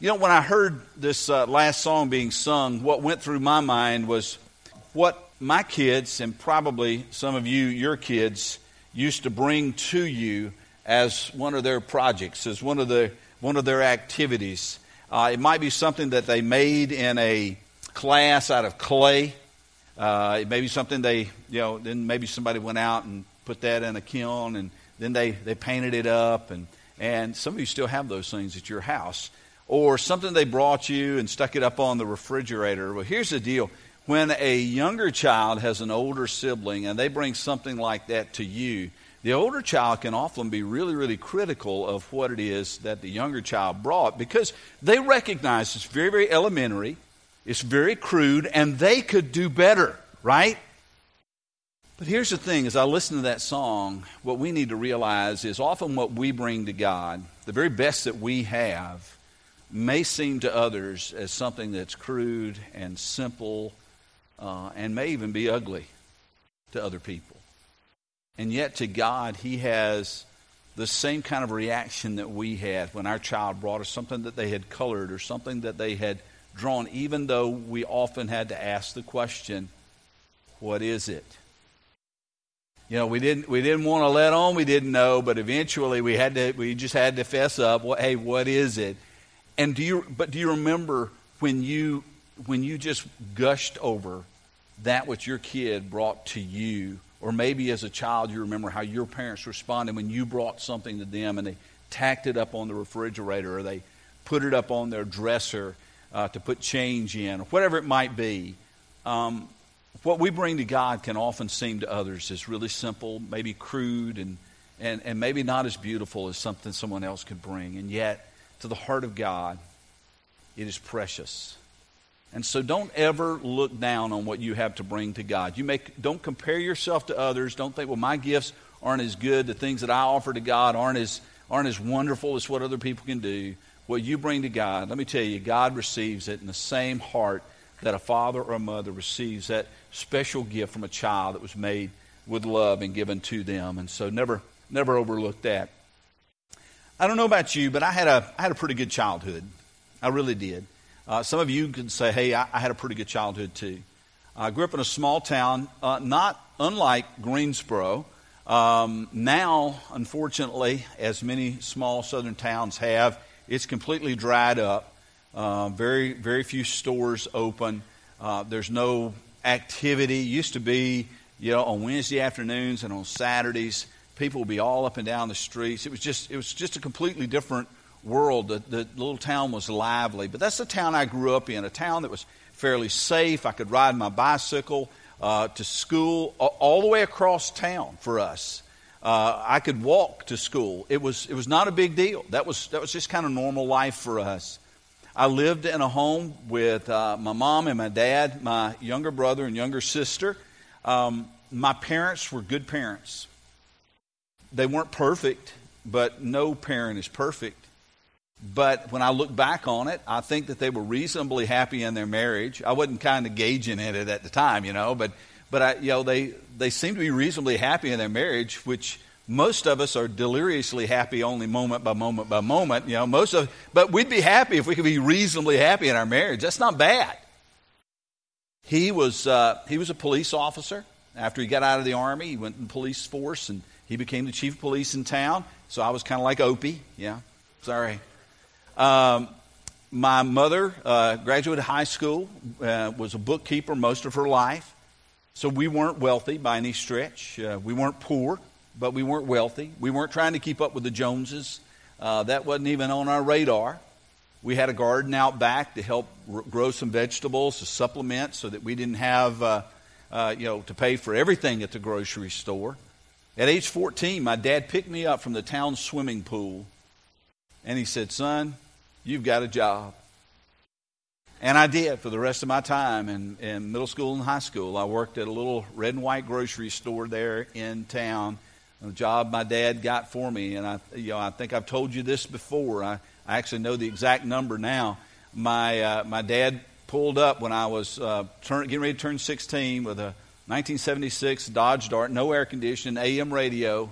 You know, when I heard this uh, last song being sung, what went through my mind was what my kids, and probably some of you, your kids, used to bring to you as one of their projects, as one of, the, one of their activities. Uh, it might be something that they made in a class out of clay. Uh, it may be something they, you know, then maybe somebody went out and put that in a kiln and then they, they painted it up. And, and some of you still have those things at your house or something they brought you and stuck it up on the refrigerator. Well, here's the deal when a younger child has an older sibling and they bring something like that to you, the older child can often be really, really critical of what it is that the younger child brought because they recognize it's very, very elementary, it's very crude, and they could do better, right? But here's the thing as I listen to that song, what we need to realize is often what we bring to God, the very best that we have, may seem to others as something that's crude and simple uh, and may even be ugly to other people. And yet, to God, He has the same kind of reaction that we had when our child brought us something that they had colored or something that they had drawn, even though we often had to ask the question, What is it? You know, we didn't we didn't want to let on, we didn't know, but eventually we had to we just had to fess up. Well, hey, what is it? And do you, but do you remember when you, when you just gushed over that which your kid brought to you? Or maybe as a child, you remember how your parents responded when you brought something to them and they tacked it up on the refrigerator or they put it up on their dresser uh, to put change in, or whatever it might be. Um, what we bring to God can often seem to others as really simple, maybe crude, and, and, and maybe not as beautiful as something someone else could bring. And yet, to the heart of God, it is precious. And so don't ever look down on what you have to bring to God. You make, don't compare yourself to others. Don't think, well, my gifts aren't as good. The things that I offer to God aren't as, aren't as wonderful as what other people can do. What you bring to God, let me tell you, God receives it in the same heart that a father or a mother receives that special gift from a child that was made with love and given to them. And so never, never overlook that. I don't know about you, but I had a, I had a pretty good childhood. I really did. Uh, some of you can say, hey, I, I, had a pretty good childhood too. I grew up in a small town, uh, not unlike Greensboro. Um, now, unfortunately, as many small southern towns have, it's completely dried up. Uh, very, very few stores open. Uh, there's no activity. It Used to be, you know, on Wednesday afternoons and on Saturdays people would be all up and down the streets. It was just, it was just a completely different world. The, the little town was lively. But that's the town I grew up in, a town that was fairly safe. I could ride my bicycle uh, to school all the way across town for us. Uh, I could walk to school. It was, it was not a big deal. That was, that was just kind of normal life for us. I lived in a home with uh, my mom and my dad, my younger brother and younger sister. Um, my parents were good parents. They weren't perfect, but no parent is perfect. But when I look back on it, I think that they were reasonably happy in their marriage. I wasn't kind of gauging it at the time, you know, but but I, you know they they seem to be reasonably happy in their marriage, which most of us are deliriously happy only moment by moment by moment. You know, most of but we'd be happy if we could be reasonably happy in our marriage. That's not bad. He was uh, he was a police officer. After he got out of the army, he went in the police force and he became the chief of police in town, so I was kind of like Opie. Yeah, sorry. Um, my mother uh, graduated high school, uh, was a bookkeeper most of her life. So we weren't wealthy by any stretch. Uh, we weren't poor, but we weren't wealthy. We weren't trying to keep up with the Joneses. Uh, that wasn't even on our radar. We had a garden out back to help r- grow some vegetables to supplement so that we didn't have, uh, you know, to pay for everything at the grocery store. At age 14, my dad picked me up from the town swimming pool and he said, Son, you've got a job. And I did for the rest of my time in, in middle school and high school. I worked at a little red and white grocery store there in town, a job my dad got for me. And I, you know, I think I've told you this before. I, I actually know the exact number now. My, uh, my dad pulled up when I was uh, turn, getting ready to turn 16 with a 1976 Dodge Dart, no air conditioning, AM radio,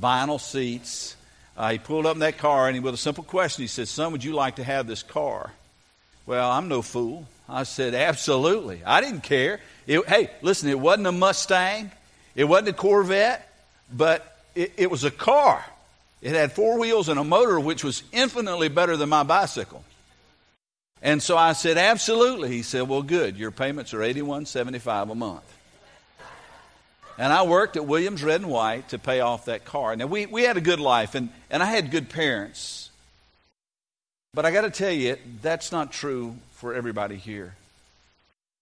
vinyl seats. Uh, he pulled up in that car and he, with a simple question, he said, Son, would you like to have this car? Well, I'm no fool. I said, Absolutely. I didn't care. It, hey, listen, it wasn't a Mustang, it wasn't a Corvette, but it, it was a car. It had four wheels and a motor, which was infinitely better than my bicycle. And so I said, Absolutely. He said, Well, good. Your payments are eighty-one seventy-five a month. And I worked at Williams Red and White to pay off that car. Now, we, we had a good life, and, and I had good parents. But I got to tell you, that's not true for everybody here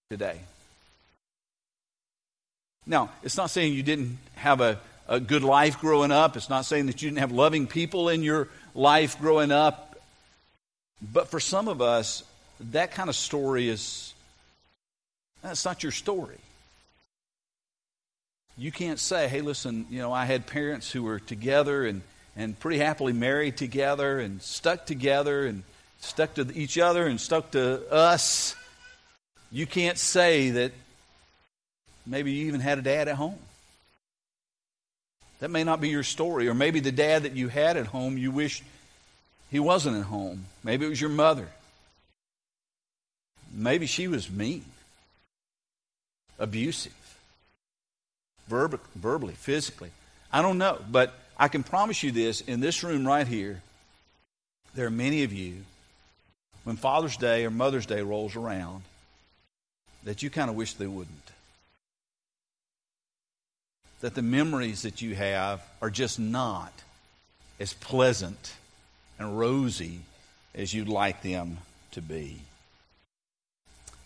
today. Now, it's not saying you didn't have a, a good life growing up. It's not saying that you didn't have loving people in your life growing up. But for some of us, that kind of story is, that's not your story. You can't say, hey, listen, you know, I had parents who were together and, and pretty happily married together and stuck together and stuck to each other and stuck to us. You can't say that maybe you even had a dad at home. That may not be your story. Or maybe the dad that you had at home, you wish he wasn't at home. Maybe it was your mother. Maybe she was mean, abusive verb- verbally, physically. I don't know, but I can promise you this in this room right here, there are many of you, when Father's Day or Mother's Day rolls around, that you kind of wish they wouldn't. That the memories that you have are just not as pleasant and rosy as you'd like them to be.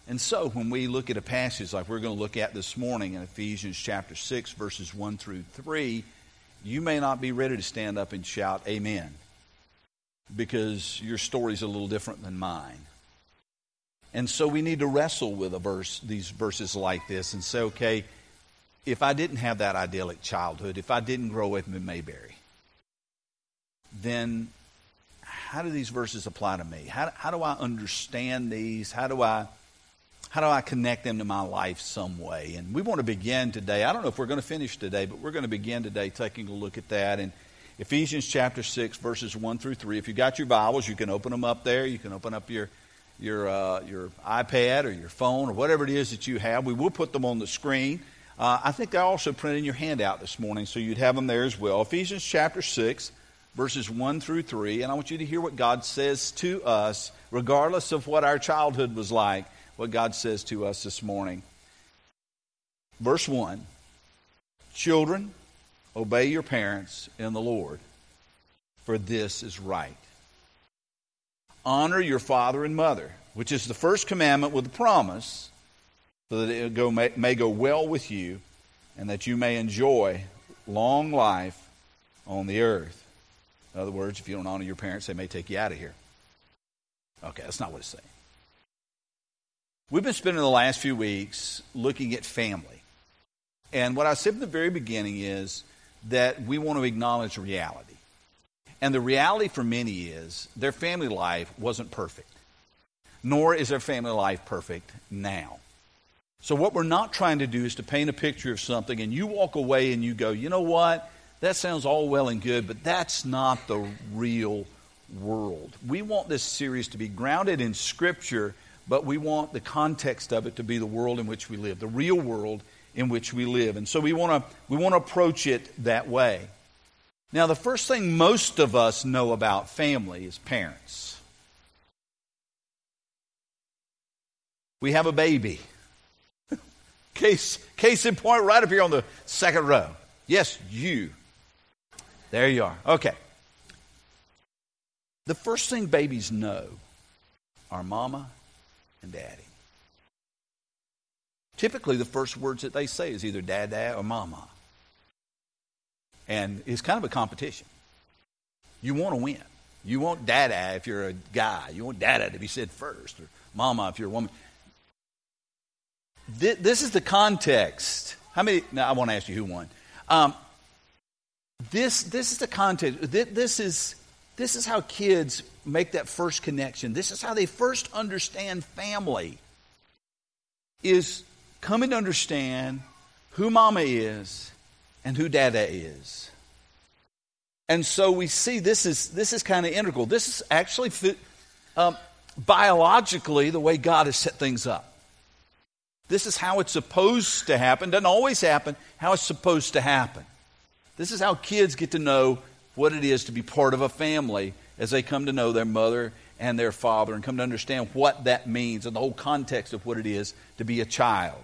And so, when we look at a passage like we're going to look at this morning in Ephesians chapter 6, verses 1 through 3, you may not be ready to stand up and shout, Amen, because your story's a little different than mine. And so, we need to wrestle with a verse, these verses like this and say, okay, if I didn't have that idyllic childhood, if I didn't grow up in Mayberry, then how do these verses apply to me? How, how do I understand these? How do I how do I connect them to my life some way? And we want to begin today. I don't know if we're going to finish today, but we're going to begin today taking a look at that. in Ephesians chapter 6, verses 1 through 3. If you got your Bibles, you can open them up there. You can open up your, your, uh, your iPad or your phone or whatever it is that you have. We will put them on the screen. Uh, I think I also printed in your handout this morning, so you'd have them there as well. Ephesians chapter 6, verses 1 through 3. And I want you to hear what God says to us, regardless of what our childhood was like what God says to us this morning. Verse 1 Children, obey your parents in the Lord, for this is right. Honor your father and mother, which is the first commandment with a promise, so that it go, may, may go well with you and that you may enjoy long life on the earth. In other words, if you don't honor your parents, they may take you out of here. Okay, that's not what it's saying. We've been spending the last few weeks looking at family. And what I said from the very beginning is that we want to acknowledge reality. And the reality for many is their family life wasn't perfect, nor is their family life perfect now. So, what we're not trying to do is to paint a picture of something and you walk away and you go, you know what? That sounds all well and good, but that's not the real world. We want this series to be grounded in Scripture but we want the context of it to be the world in which we live, the real world in which we live. And so we want to we want to approach it that way. Now, the first thing most of us know about family is parents. We have a baby. case, case in point, right up here on the second row. Yes, you. There you are. Okay. The first thing babies know are mama and daddy. Typically, the first words that they say is either dad, dad, or mama. And it's kind of a competition. You want to win. You want dada if you're a guy. You want dada to be said first, or mama if you're a woman. This is the context. How many? Now, I want to ask you who won. Um, this, this is the context. This is, this is how kids make that first connection. This is how they first understand family. Is coming to understand who mama is and who dada is. And so we see this is, this is kind of integral. This is actually um, biologically the way God has set things up. This is how it's supposed to happen. Doesn't always happen, how it's supposed to happen. This is how kids get to know what it is to be part of a family as they come to know their mother and their father and come to understand what that means and the whole context of what it is to be a child.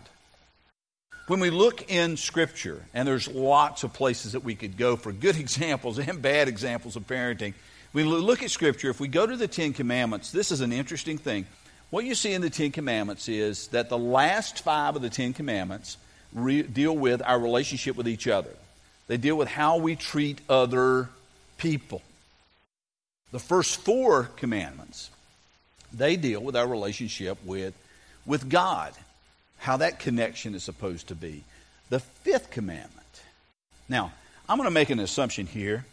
When we look in Scripture, and there's lots of places that we could go for good examples and bad examples of parenting, we look at Scripture, if we go to the Ten Commandments, this is an interesting thing. What you see in the Ten Commandments is that the last five of the Ten Commandments re- deal with our relationship with each other. They deal with how we treat other people. The first four commandments, they deal with our relationship with, with God, how that connection is supposed to be. The fifth commandment. Now, I'm going to make an assumption here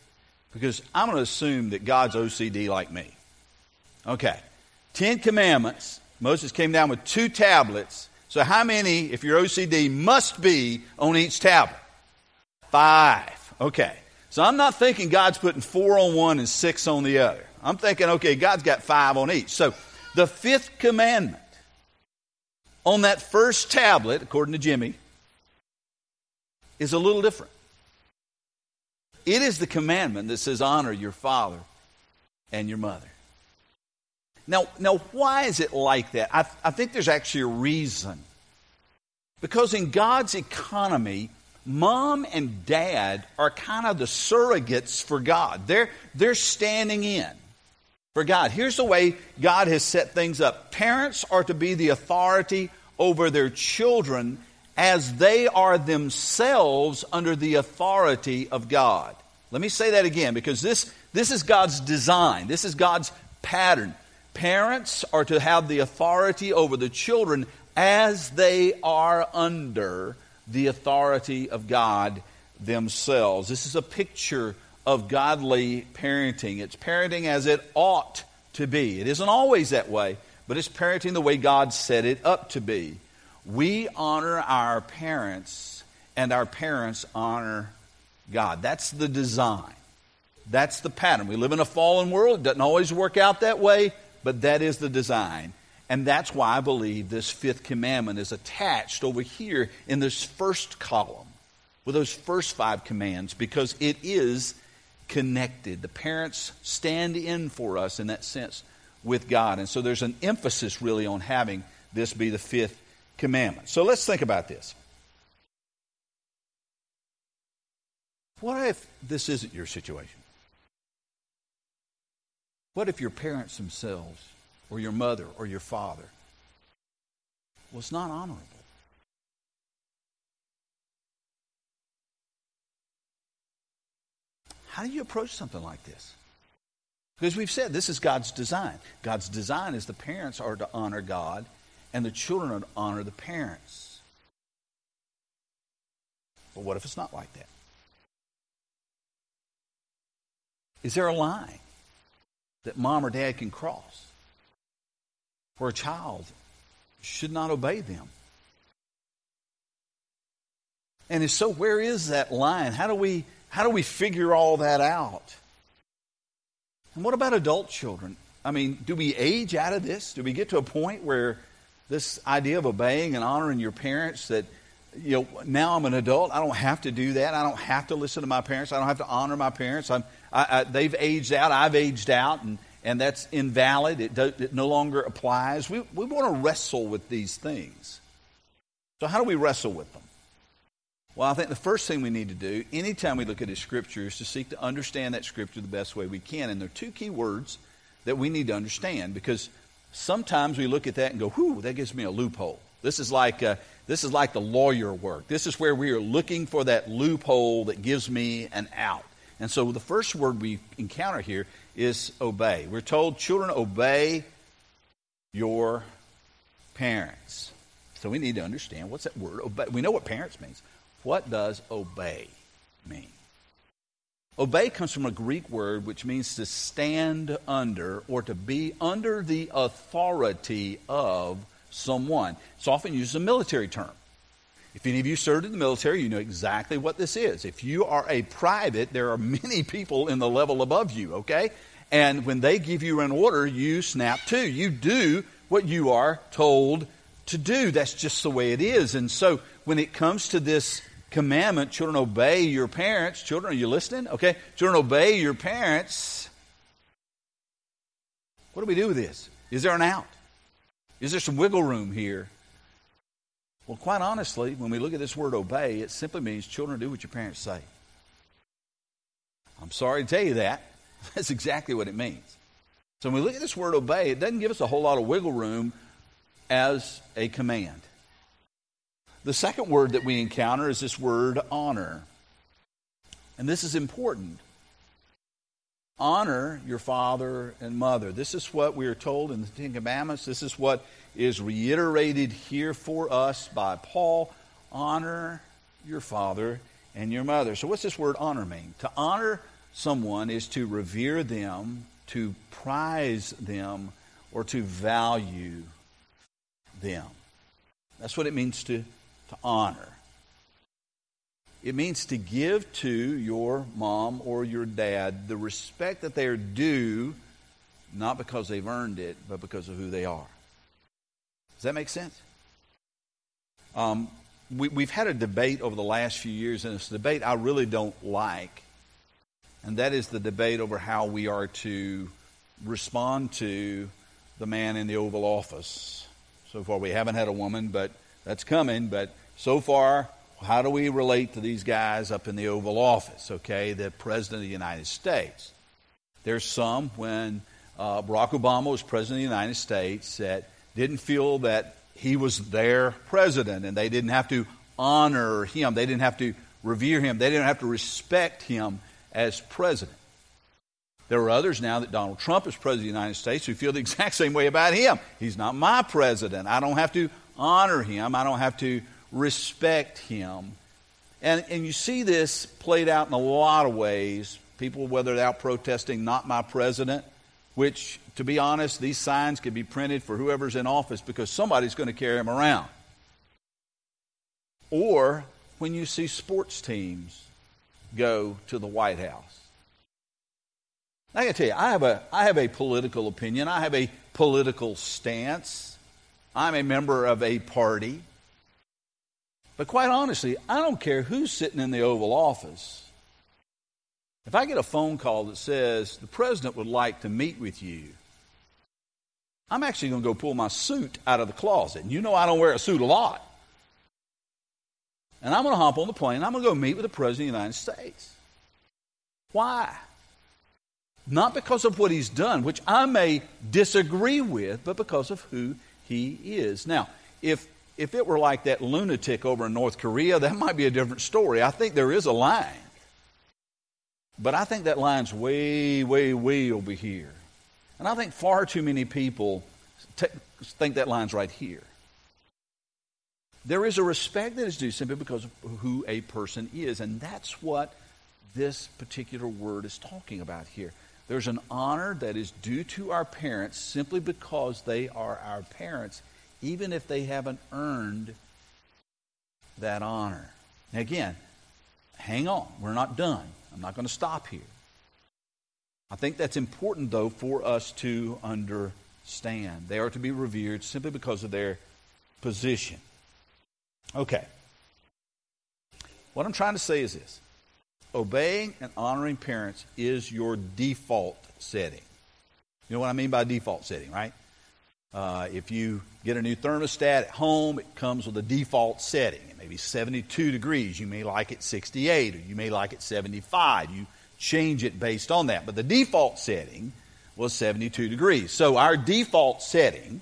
because I'm going to assume that God's OCD like me. Okay. Ten commandments. Moses came down with two tablets. So, how many, if you're OCD, must be on each tablet? Five. Okay. So I'm not thinking God's putting four on one and six on the other. I'm thinking, okay, God's got five on each. So the fifth commandment on that first tablet, according to Jimmy, is a little different. It is the commandment that says, honor your father and your mother. Now, now why is it like that? I, I think there's actually a reason. Because in God's economy, mom and dad are kind of the surrogates for God. They're, they're standing in for God. Here's the way God has set things up parents are to be the authority over their children as they are themselves under the authority of God. Let me say that again because this, this is God's design, this is God's pattern. Parents are to have the authority over the children as they are under the authority of God themselves. This is a picture of godly parenting. It's parenting as it ought to be. It isn't always that way, but it's parenting the way God set it up to be. We honor our parents, and our parents honor God. That's the design. That's the pattern. We live in a fallen world. It doesn't always work out that way, but that is the design. And that's why I believe this fifth commandment is attached over here in this first column with those first five commands because it is connected. The parents stand in for us in that sense with God. And so there's an emphasis really on having this be the fifth commandment. So let's think about this. What if this isn't your situation? What if your parents themselves or your mother or your father was not honorable. How do you approach something like this? Because we've said this is God's design. God's design is the parents are to honor God and the children are to honor the parents. But what if it's not like that? Is there a line that mom or dad can cross? Where a child should not obey them. And if so, where is that line? How do we how do we figure all that out? And what about adult children? I mean, do we age out of this? Do we get to a point where this idea of obeying and honoring your parents that you know now I'm an adult, I don't have to do that. I don't have to listen to my parents. I don't have to honor my parents. I'm, I, I, they've aged out. I've aged out, and and that's invalid. It, do, it no longer applies. We, we want to wrestle with these things. So, how do we wrestle with them? Well, I think the first thing we need to do anytime we look at a scripture is to seek to understand that scripture the best way we can. And there are two key words that we need to understand because sometimes we look at that and go, whew, that gives me a loophole. This is like, uh, this is like the lawyer work. This is where we are looking for that loophole that gives me an out. And so the first word we encounter here is obey. We're told, children, obey your parents. So we need to understand what's that word obey. We know what parents means. What does obey mean? Obey comes from a Greek word which means to stand under or to be under the authority of someone. It's often used as a military term. If any of you served in the military, you know exactly what this is. If you are a private, there are many people in the level above you, okay? And when they give you an order, you snap to. You do what you are told to do. That's just the way it is. And so when it comes to this commandment, children obey your parents. Children, are you listening? Okay. Children obey your parents. What do we do with this? Is there an out? Is there some wiggle room here? Well, quite honestly, when we look at this word obey, it simply means children do what your parents say. I'm sorry to tell you that. That's exactly what it means. So when we look at this word obey, it doesn't give us a whole lot of wiggle room as a command. The second word that we encounter is this word honor. And this is important. Honor your father and mother. This is what we are told in the Ten Commandments. This is what is reiterated here for us by Paul. Honor your father and your mother. So, what's this word honor mean? To honor someone is to revere them, to prize them, or to value them. That's what it means to, to honor. It means to give to your mom or your dad the respect that they are due, not because they've earned it, but because of who they are. Does that make sense? Um, we, have had a debate over the last few years, and it's a debate I really don't like and that is the debate over how we are to respond to the man in the Oval Office. So far, we haven't had a woman, but that's coming. But so far, how do we relate to these guys up in the Oval Office, okay, the President of the United States? There's some when uh, Barack Obama was President of the United States that didn't feel that he was their president and they didn't have to honor him, they didn't have to revere him, they didn't have to respect him as president. There are others now that Donald Trump is president of the United States who feel the exact same way about him. He's not my president. I don't have to honor him, I don't have to respect him. And, and you see this played out in a lot of ways. People, whether they're out protesting, not my president, which, to be honest, these signs could be printed for whoever's in office because somebody's going to carry them around. Or when you see sports teams go to the White House. I gotta tell you, I have a I have a political opinion. I have a political stance. I'm a member of a party. But quite honestly, I don't care who's sitting in the Oval Office. If I get a phone call that says the president would like to meet with you, I'm actually going to go pull my suit out of the closet. And you know I don't wear a suit a lot. And I'm going to hop on the plane. I'm going to go meet with the President of the United States. Why? Not because of what he's done, which I may disagree with, but because of who he is. Now, if, if it were like that lunatic over in North Korea, that might be a different story. I think there is a line. But I think that line's way, way, way over here. And I think far too many people t- think that line's right here. There is a respect that is due simply because of who a person is. And that's what this particular word is talking about here. There's an honor that is due to our parents simply because they are our parents, even if they haven't earned that honor. Again, hang on. We're not done. I'm not going to stop here. I think that's important, though, for us to understand. They are to be revered simply because of their position. Okay. What I'm trying to say is this obeying and honoring parents is your default setting. You know what I mean by default setting, right? Uh, if you get a new thermostat at home, it comes with a default setting. It may be 72 degrees. You may like it 68, or you may like it 75. You change it based on that. But the default setting was 72 degrees. So our default setting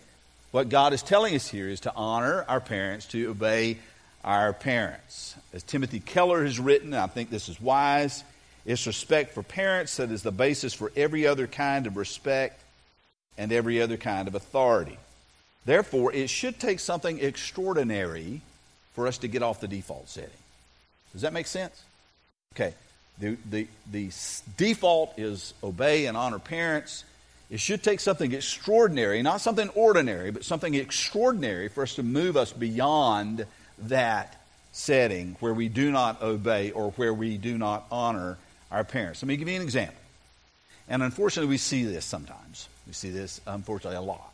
what God is telling us here is to honor our parents, to obey our parents. As Timothy Keller has written, I think this is wise, it's respect for parents that is the basis for every other kind of respect and every other kind of authority. Therefore, it should take something extraordinary for us to get off the default setting. Does that make sense? Okay. The, the, the default is obey and honor parents. It should take something extraordinary, not something ordinary, but something extraordinary for us to move us beyond that setting where we do not obey or where we do not honor our parents. Let me give you an example. And unfortunately, we see this sometimes. We see this, unfortunately, a lot.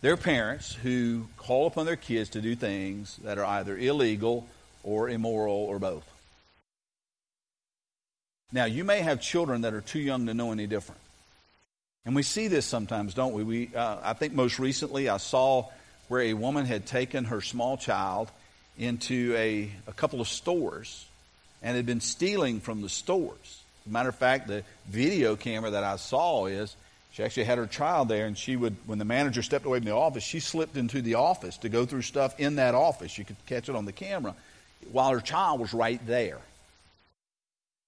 There are parents who call upon their kids to do things that are either illegal or immoral or both. Now, you may have children that are too young to know any different. And we see this sometimes, don't we? we uh, I think most recently I saw where a woman had taken her small child into a, a couple of stores and had been stealing from the stores. Matter of fact, the video camera that I saw is she actually had her child there, and she would, when the manager stepped away from the office, she slipped into the office to go through stuff in that office. You could catch it on the camera while her child was right there.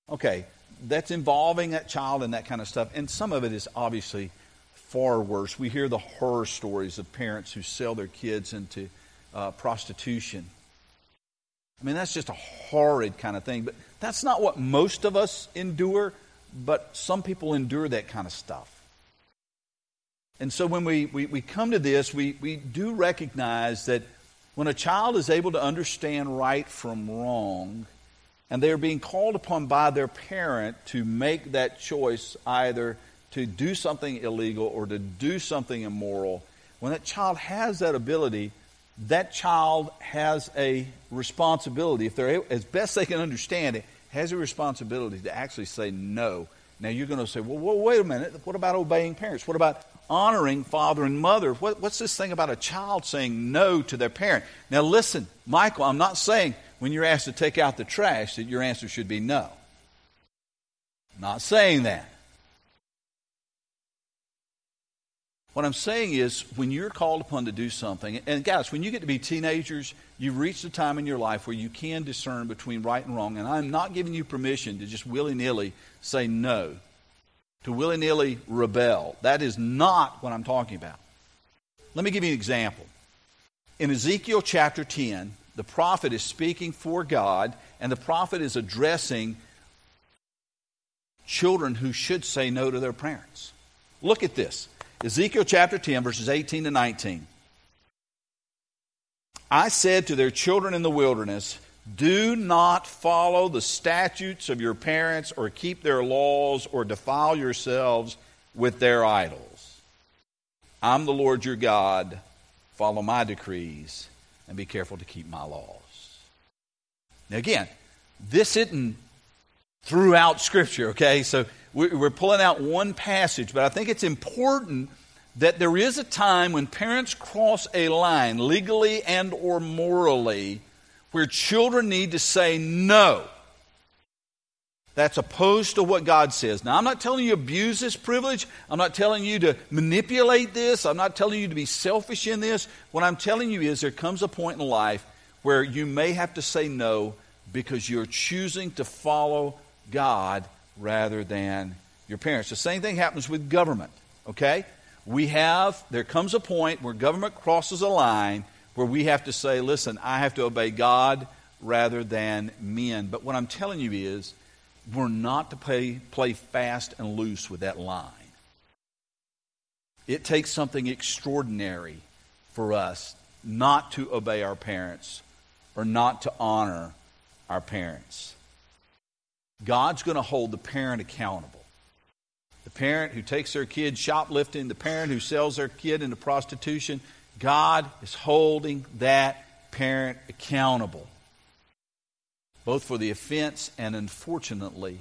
Okay, that's involving that child and that kind of stuff. And some of it is obviously far worse. We hear the horror stories of parents who sell their kids into uh, prostitution. I mean, that's just a horrid kind of thing. But that's not what most of us endure, but some people endure that kind of stuff. And so when we, we, we come to this, we, we do recognize that when a child is able to understand right from wrong, and they are being called upon by their parent to make that choice either to do something illegal or to do something immoral, when that child has that ability, that child has a responsibility, if they're as best they can understand it, has a responsibility to actually say no. Now you're going to say, well, well wait a minute. What about obeying parents? What about honoring father and mother? What, what's this thing about a child saying no to their parent? Now listen, Michael, I'm not saying when you're asked to take out the trash that your answer should be no. Not saying that. What I'm saying is, when you're called upon to do something, and guys, when you get to be teenagers, you've reached a time in your life where you can discern between right and wrong. And I'm not giving you permission to just willy nilly say no, to willy nilly rebel. That is not what I'm talking about. Let me give you an example. In Ezekiel chapter 10, the prophet is speaking for God, and the prophet is addressing children who should say no to their parents. Look at this Ezekiel chapter 10, verses 18 to 19. I said to their children in the wilderness, Do not follow the statutes of your parents, or keep their laws, or defile yourselves with their idols. I'm the Lord your God. Follow my decrees and be careful to keep my laws. Now, again, this isn't throughout Scripture, okay? So we're pulling out one passage, but I think it's important that there is a time when parents cross a line, legally and or morally, where children need to say no. That's opposed to what God says. Now, I'm not telling you abuse this privilege. I'm not telling you to manipulate this. I'm not telling you to be selfish in this. What I'm telling you is there comes a point in life where you may have to say no because you're choosing to follow God rather than your parents. The same thing happens with government, okay? We have, there comes a point where government crosses a line where we have to say, listen, I have to obey God rather than men. But what I'm telling you is, we're not to play, play fast and loose with that line. It takes something extraordinary for us not to obey our parents or not to honor our parents. God's going to hold the parent accountable. The parent who takes their kid shoplifting, the parent who sells their kid into prostitution, God is holding that parent accountable both for the offense and unfortunately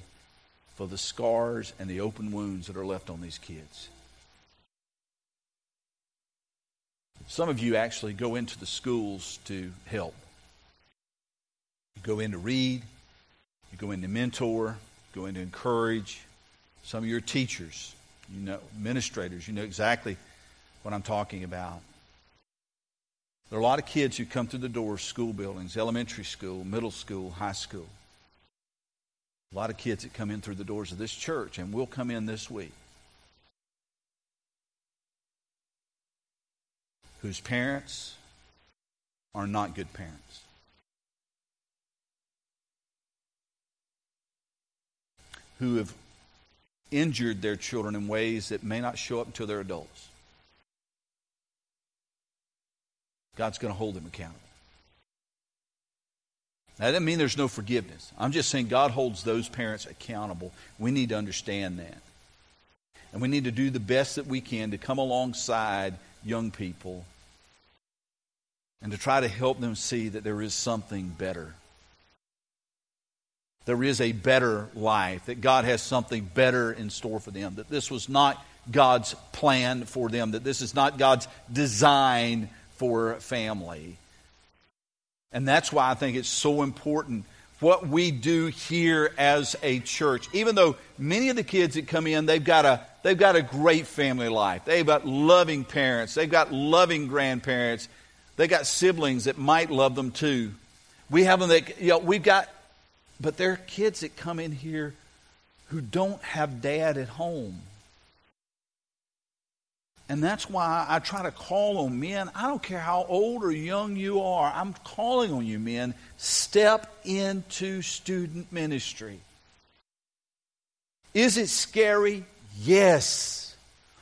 for the scars and the open wounds that are left on these kids. Some of you actually go into the schools to help. You go in to read, you go in to mentor, go in to encourage. Some of your teachers, you know, administrators, you know exactly what I'm talking about. There are a lot of kids who come through the doors, school buildings, elementary school, middle school, high school. A lot of kids that come in through the doors of this church and will come in this week. Whose parents are not good parents. Who have injured their children in ways that may not show up until they're adults. God's going to hold them accountable. That doesn't mean there's no forgiveness. I'm just saying God holds those parents accountable. We need to understand that. And we need to do the best that we can to come alongside young people and to try to help them see that there is something better. There is a better life, that God has something better in store for them, that this was not God's plan for them, that this is not God's design for family. And that's why I think it's so important what we do here as a church. Even though many of the kids that come in, they've got a, they've got a great family life. They've got loving parents. They've got loving grandparents. They've got siblings that might love them too. We have them that, you know, we've got, but there are kids that come in here who don't have dad at home. And that's why I try to call on men. I don't care how old or young you are, I'm calling on you, men. Step into student ministry. Is it scary? Yes.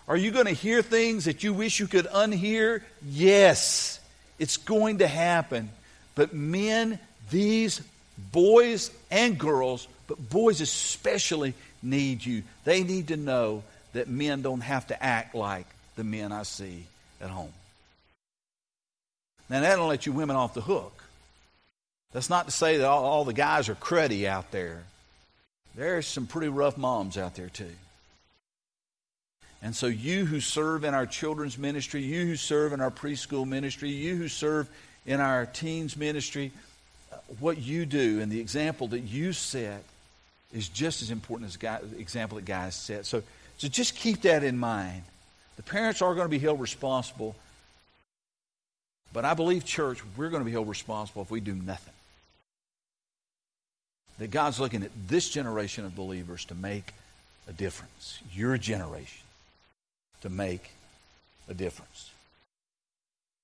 Are you going to hear things that you wish you could unhear? Yes. It's going to happen. But men, these boys and girls, but boys especially, need you. They need to know that men don't have to act like the men I see at home. Now, that'll let you women off the hook. That's not to say that all, all the guys are cruddy out there. There's some pretty rough moms out there, too. And so, you who serve in our children's ministry, you who serve in our preschool ministry, you who serve in our teens ministry, what you do and the example that you set is just as important as the example that guys set. So, so just keep that in mind. The parents are going to be held responsible. But I believe, church, we're going to be held responsible if we do nothing. That God's looking at this generation of believers to make a difference. Your generation to make a difference.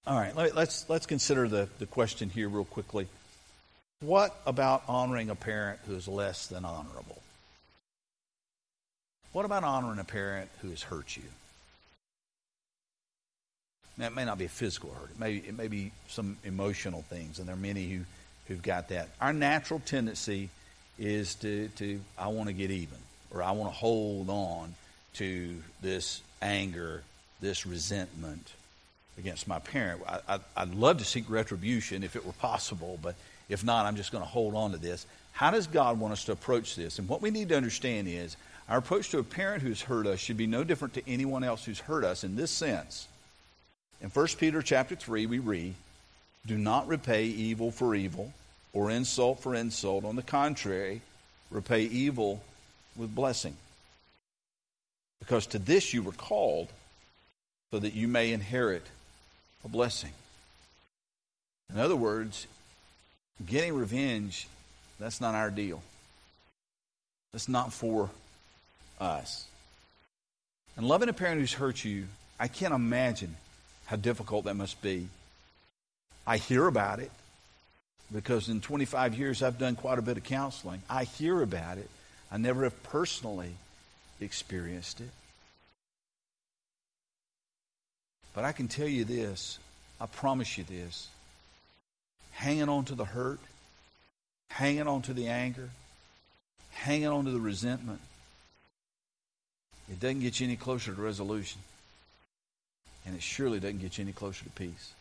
All right, let's, let's consider the, the question here real quickly. What about honoring a parent who is less than honorable? What about honoring a parent who has hurt you? Now, it may not be a physical hurt. It may, it may be some emotional things, and there are many who, who've got that. Our natural tendency is to, to I want to get even, or I want to hold on to this anger, this resentment against my parent. I, I, would love to seek retribution if it were possible, but if not, I'm just going to hold on to this. How does God want us to approach this? And what we need to understand is our approach to a parent who's hurt us should be no different to anyone else who's hurt us in this sense in 1 Peter chapter 3, we read, Do not repay evil for evil or insult for insult. On the contrary, repay evil with blessing. Because to this you were called, so that you may inherit a blessing. In other words, getting revenge, that's not our deal. That's not for us. And loving a parent who's hurt you, I can't imagine how difficult that must be. I hear about it because in 25 years I've done quite a bit of counseling. I hear about it. I never have personally experienced it. But I can tell you this I promise you this hanging on to the hurt, hanging on to the anger, hanging on to the resentment, it doesn't get you any closer to resolution. And it surely doesn't get you any closer to peace.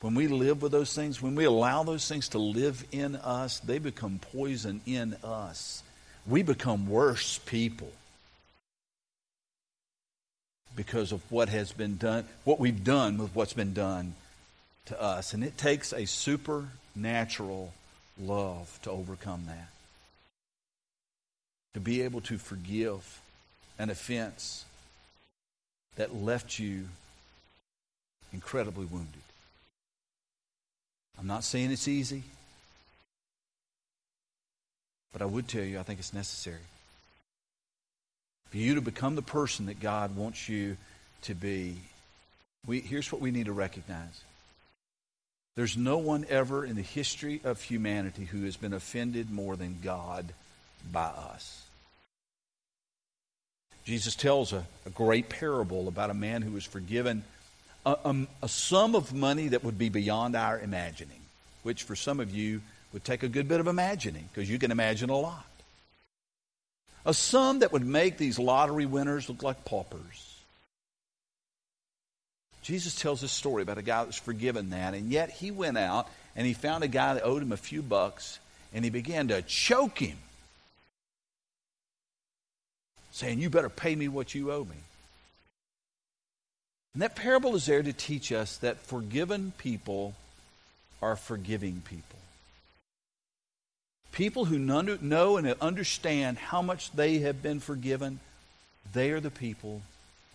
When we live with those things, when we allow those things to live in us, they become poison in us. We become worse people because of what has been done, what we've done with what's been done to us. And it takes a supernatural love to overcome that. To be able to forgive an offense that left you incredibly wounded. I'm not saying it's easy, but I would tell you I think it's necessary. For you to become the person that God wants you to be, we, here's what we need to recognize. There's no one ever in the history of humanity who has been offended more than God by us. Jesus tells a, a great parable about a man who was forgiven a, a, a, sum of money that would be beyond our imagining. which for some of you would take a good bit of imagining because you can imagine a lot. A sum that would make these lottery winners look like paupers. Jesus tells this story about a guy that was forgiven that, and yet he went out and he found a guy that owed him a few bucks, and he began to choke him, saying, You better pay me what you owe me. And that parable is there to teach us that forgiven people are forgiving people. People who know and understand how much they have been forgiven, they are the people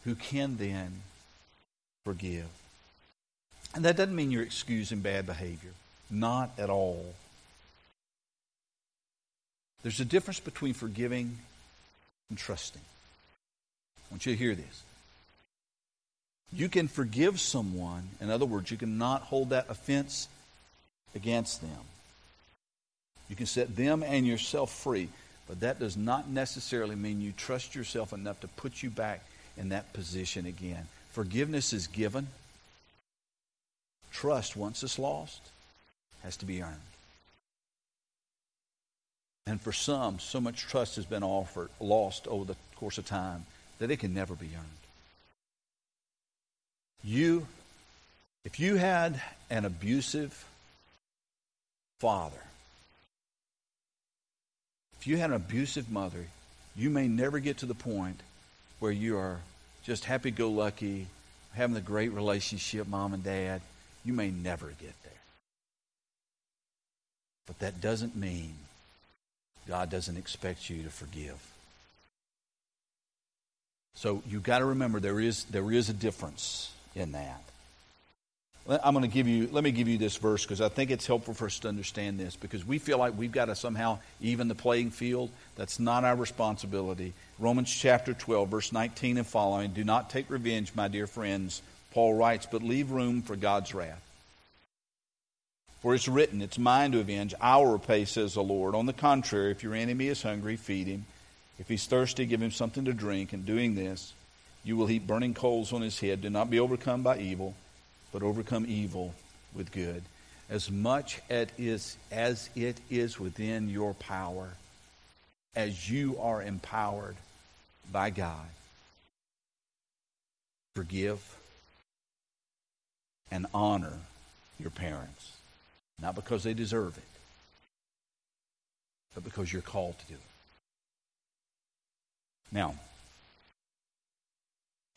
who can then forgive. And that doesn't mean you're excusing bad behavior. Not at all. There's a difference between forgiving and trusting. I want you to hear this. You can forgive someone. In other words, you cannot hold that offense against them. You can set them and yourself free, but that does not necessarily mean you trust yourself enough to put you back in that position again. Forgiveness is given. Trust, once it's lost, has to be earned. And for some, so much trust has been offered, lost over the course of time that it can never be earned. You, if you had an abusive father, if you had an abusive mother, you may never get to the point where you are just happy go lucky, having a great relationship, mom and dad. You may never get there. But that doesn't mean God doesn't expect you to forgive. So you've got to remember there is, there is a difference in that. I'm going to give you, let me give you this verse because I think it's helpful for us to understand this because we feel like we've got to somehow even the playing field. That's not our responsibility. Romans chapter 12, verse 19 and following Do not take revenge, my dear friends, Paul writes, but leave room for God's wrath. For it's written, It's mine to avenge, I will repay, says the Lord. On the contrary, if your enemy is hungry, feed him. If he's thirsty, give him something to drink. And doing this, you will heap burning coals on his head. Do not be overcome by evil but overcome evil with good. As much as it is within your power, as you are empowered by God, forgive and honor your parents. Not because they deserve it, but because you're called to do it. Now,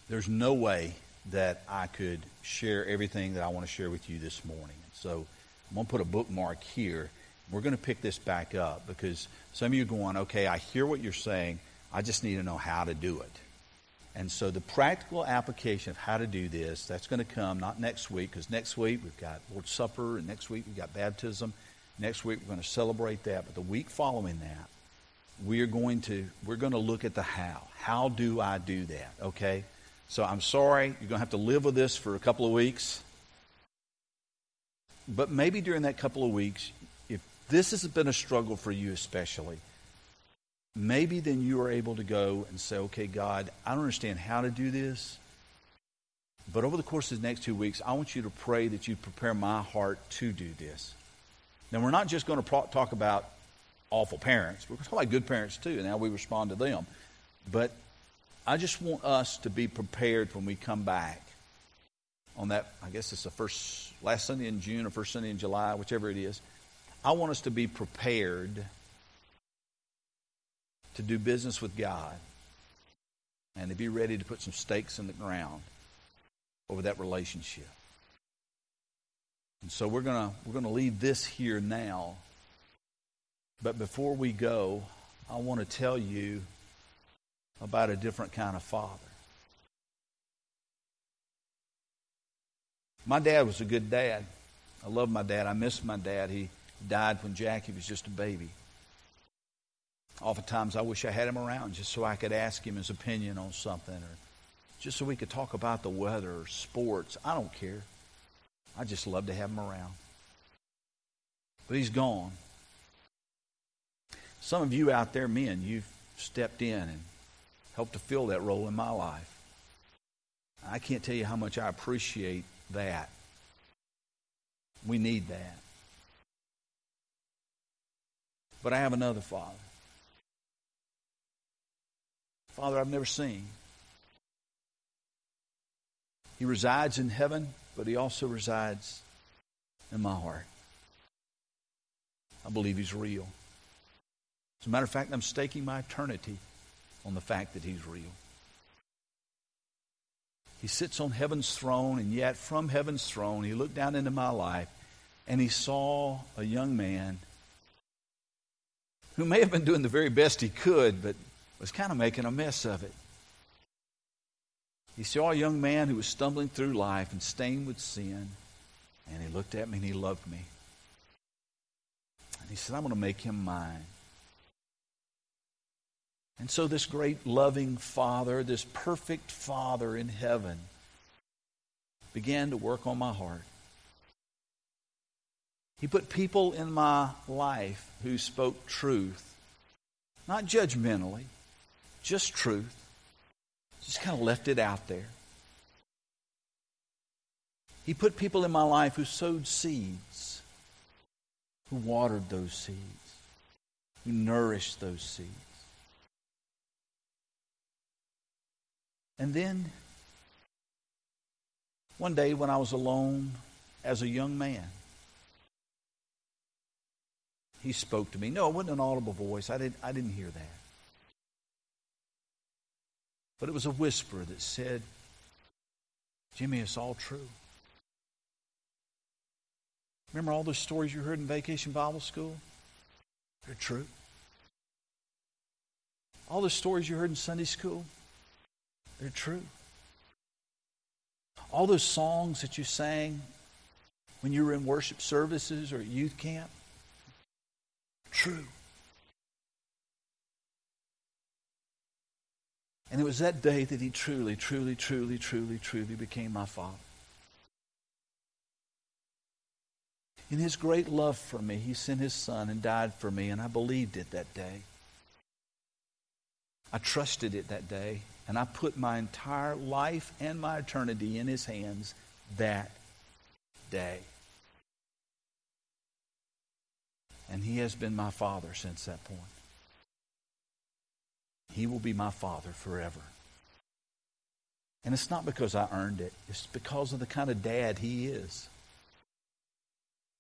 there's no way that I could share everything that I want to share with you this morning. So I'm going to put a bookmark here. We're going to pick this back up because some of you are going, okay, I hear what you're saying. I just need to know how to do it. And so the practical application of how to do this, that's going to come not next week, because next week we've got Lord's Supper, and next week we've got baptism. Next week we're going to celebrate that. But the week following that, we are going to we're going to look at the how. How do I do that? Okay? So I'm sorry, you're going to have to live with this for a couple of weeks. But maybe during that couple of weeks, if this has been a struggle for you especially, maybe then you are able to go and say, okay, God, I don't understand how to do this. But over the course of the next two weeks, I want you to pray that you prepare my heart to do this. Now, we're not just going to talk about awful parents. We're going to talk about good parents too, and how we respond to them. But I just want us to be prepared when we come back on that. I guess it's the first, last Sunday in June or first Sunday in July, whichever it is. I want us to be prepared to do business with God and to be ready to put some stakes in the ground over that relationship. And so we're to we're to leave this here now. But before we go, I want to tell you about a different kind of father. My dad was a good dad. I love my dad. I miss my dad. He died when Jackie was just a baby. Oftentimes, I wish I had him around just so I could ask him his opinion on something or just so we could talk about the weather or sports. I don't care. I just love to have him around. But he's gone. Some of you out there, men, you've stepped in and helped to fill that role in my life. I can't tell you how much I appreciate that. We need that. but I have another Father. Father I've never seen. He resides in heaven, but he also resides in my heart. I believe he's real. As a matter of fact, I'm staking my eternity on the fact that he's real. He sits on heaven's throne, and yet from heaven's throne, he looked down into my life and he saw a young man who may have been doing the very best he could, but was kind of making a mess of it. He saw a young man who was stumbling through life and stained with sin, and he looked at me and he loved me. And he said, I'm going to make him mine. And so, this great loving Father, this perfect Father in heaven, began to work on my heart. He put people in my life who spoke truth, not judgmentally, just truth. Just kind of left it out there. He put people in my life who sowed seeds, who watered those seeds, who nourished those seeds. And then, one day when I was alone as a young man, he spoke to me. No, it wasn't an audible voice. I didn't, I didn't hear that. But it was a whisper that said, Jimmy, it's all true. Remember all those stories you heard in vacation Bible school? They're true. All the stories you heard in Sunday school, they're true. All those songs that you sang when you were in worship services or youth camp, true. And it was that day that he truly, truly, truly, truly, truly became my father. In his great love for me, he sent his son and died for me, and I believed it that day. I trusted it that day, and I put my entire life and my eternity in his hands that day. And he has been my father since that point. He will be my father forever. And it's not because I earned it, it's because of the kind of dad he is.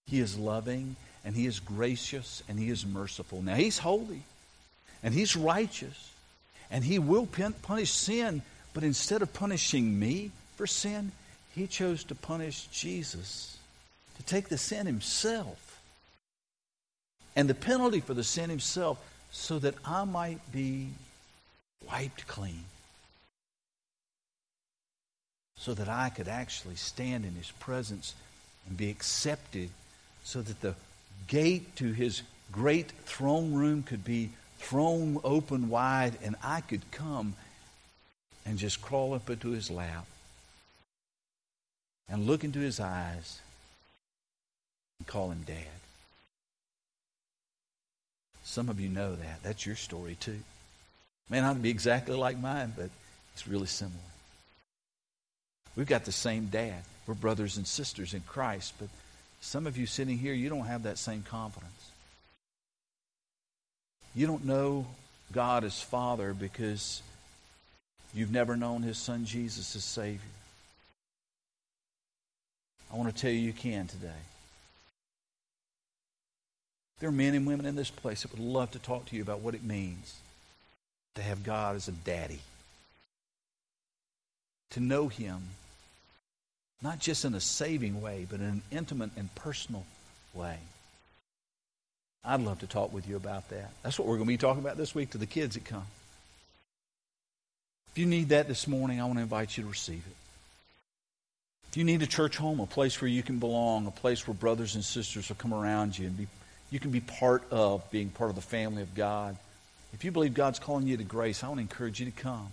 He is loving and he is gracious and he is merciful. Now, he's holy and he's righteous and he will punish sin, but instead of punishing me for sin, he chose to punish Jesus, to take the sin himself and the penalty for the sin himself so that I might be wiped clean. So that I could actually stand in his presence and be accepted so that the gate to his great throne room could be thrown open wide and I could come and just crawl up into his lap and look into his eyes and call him dad. Some of you know that. That's your story too. May not be exactly like mine, but it's really similar. We've got the same dad. We're brothers and sisters in Christ, but some of you sitting here, you don't have that same confidence. You don't know God as Father because you've never known His Son Jesus as Savior. I want to tell you, you can today. There are men and women in this place that would love to talk to you about what it means to have God as a daddy. To know Him, not just in a saving way, but in an intimate and personal way. I'd love to talk with you about that. That's what we're going to be talking about this week to the kids that come. If you need that this morning, I want to invite you to receive it. If you need a church home, a place where you can belong, a place where brothers and sisters will come around you and be you can be part of being part of the family of God. If you believe God's calling you to grace, I want to encourage you to come.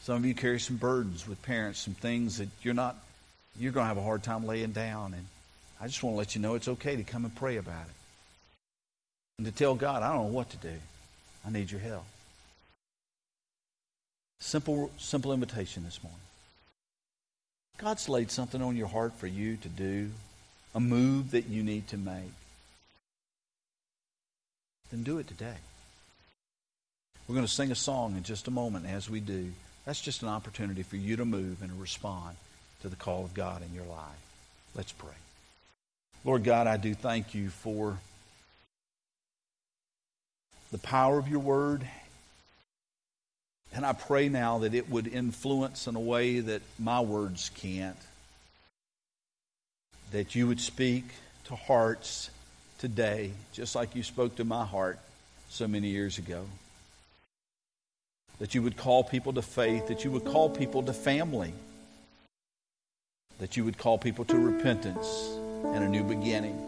Some of you carry some burdens with parents, some things that you're not, you're going to have a hard time laying down. And I just want to let you know it's okay to come and pray about it. And to tell God, I don't know what to do. I need your help. Simple, simple invitation this morning. God's laid something on your heart for you to do a move that you need to make. then do it today. We're going to sing a song in just a moment. As we do, that's just an opportunity for you to move and to respond to the call of God in your life. Let's pray. Lord God, I do thank you for the power of your word. And I pray now that it would influence in a way that my words can't. That you would speak to hearts today, just like you spoke to my heart so many years ago. That you would call people to faith, that you would call people to family, that you would call people to repentance and a new beginning.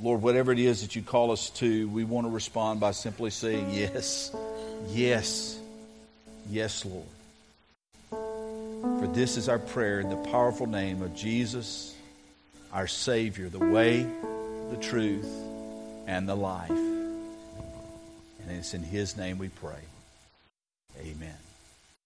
Lord, whatever it is that you call us to, we want to respond by simply saying, Yes, yes, yes, Lord. For this is our prayer in the powerful name of Jesus, our Savior, the way, the truth, and the life. And it's in His name we pray.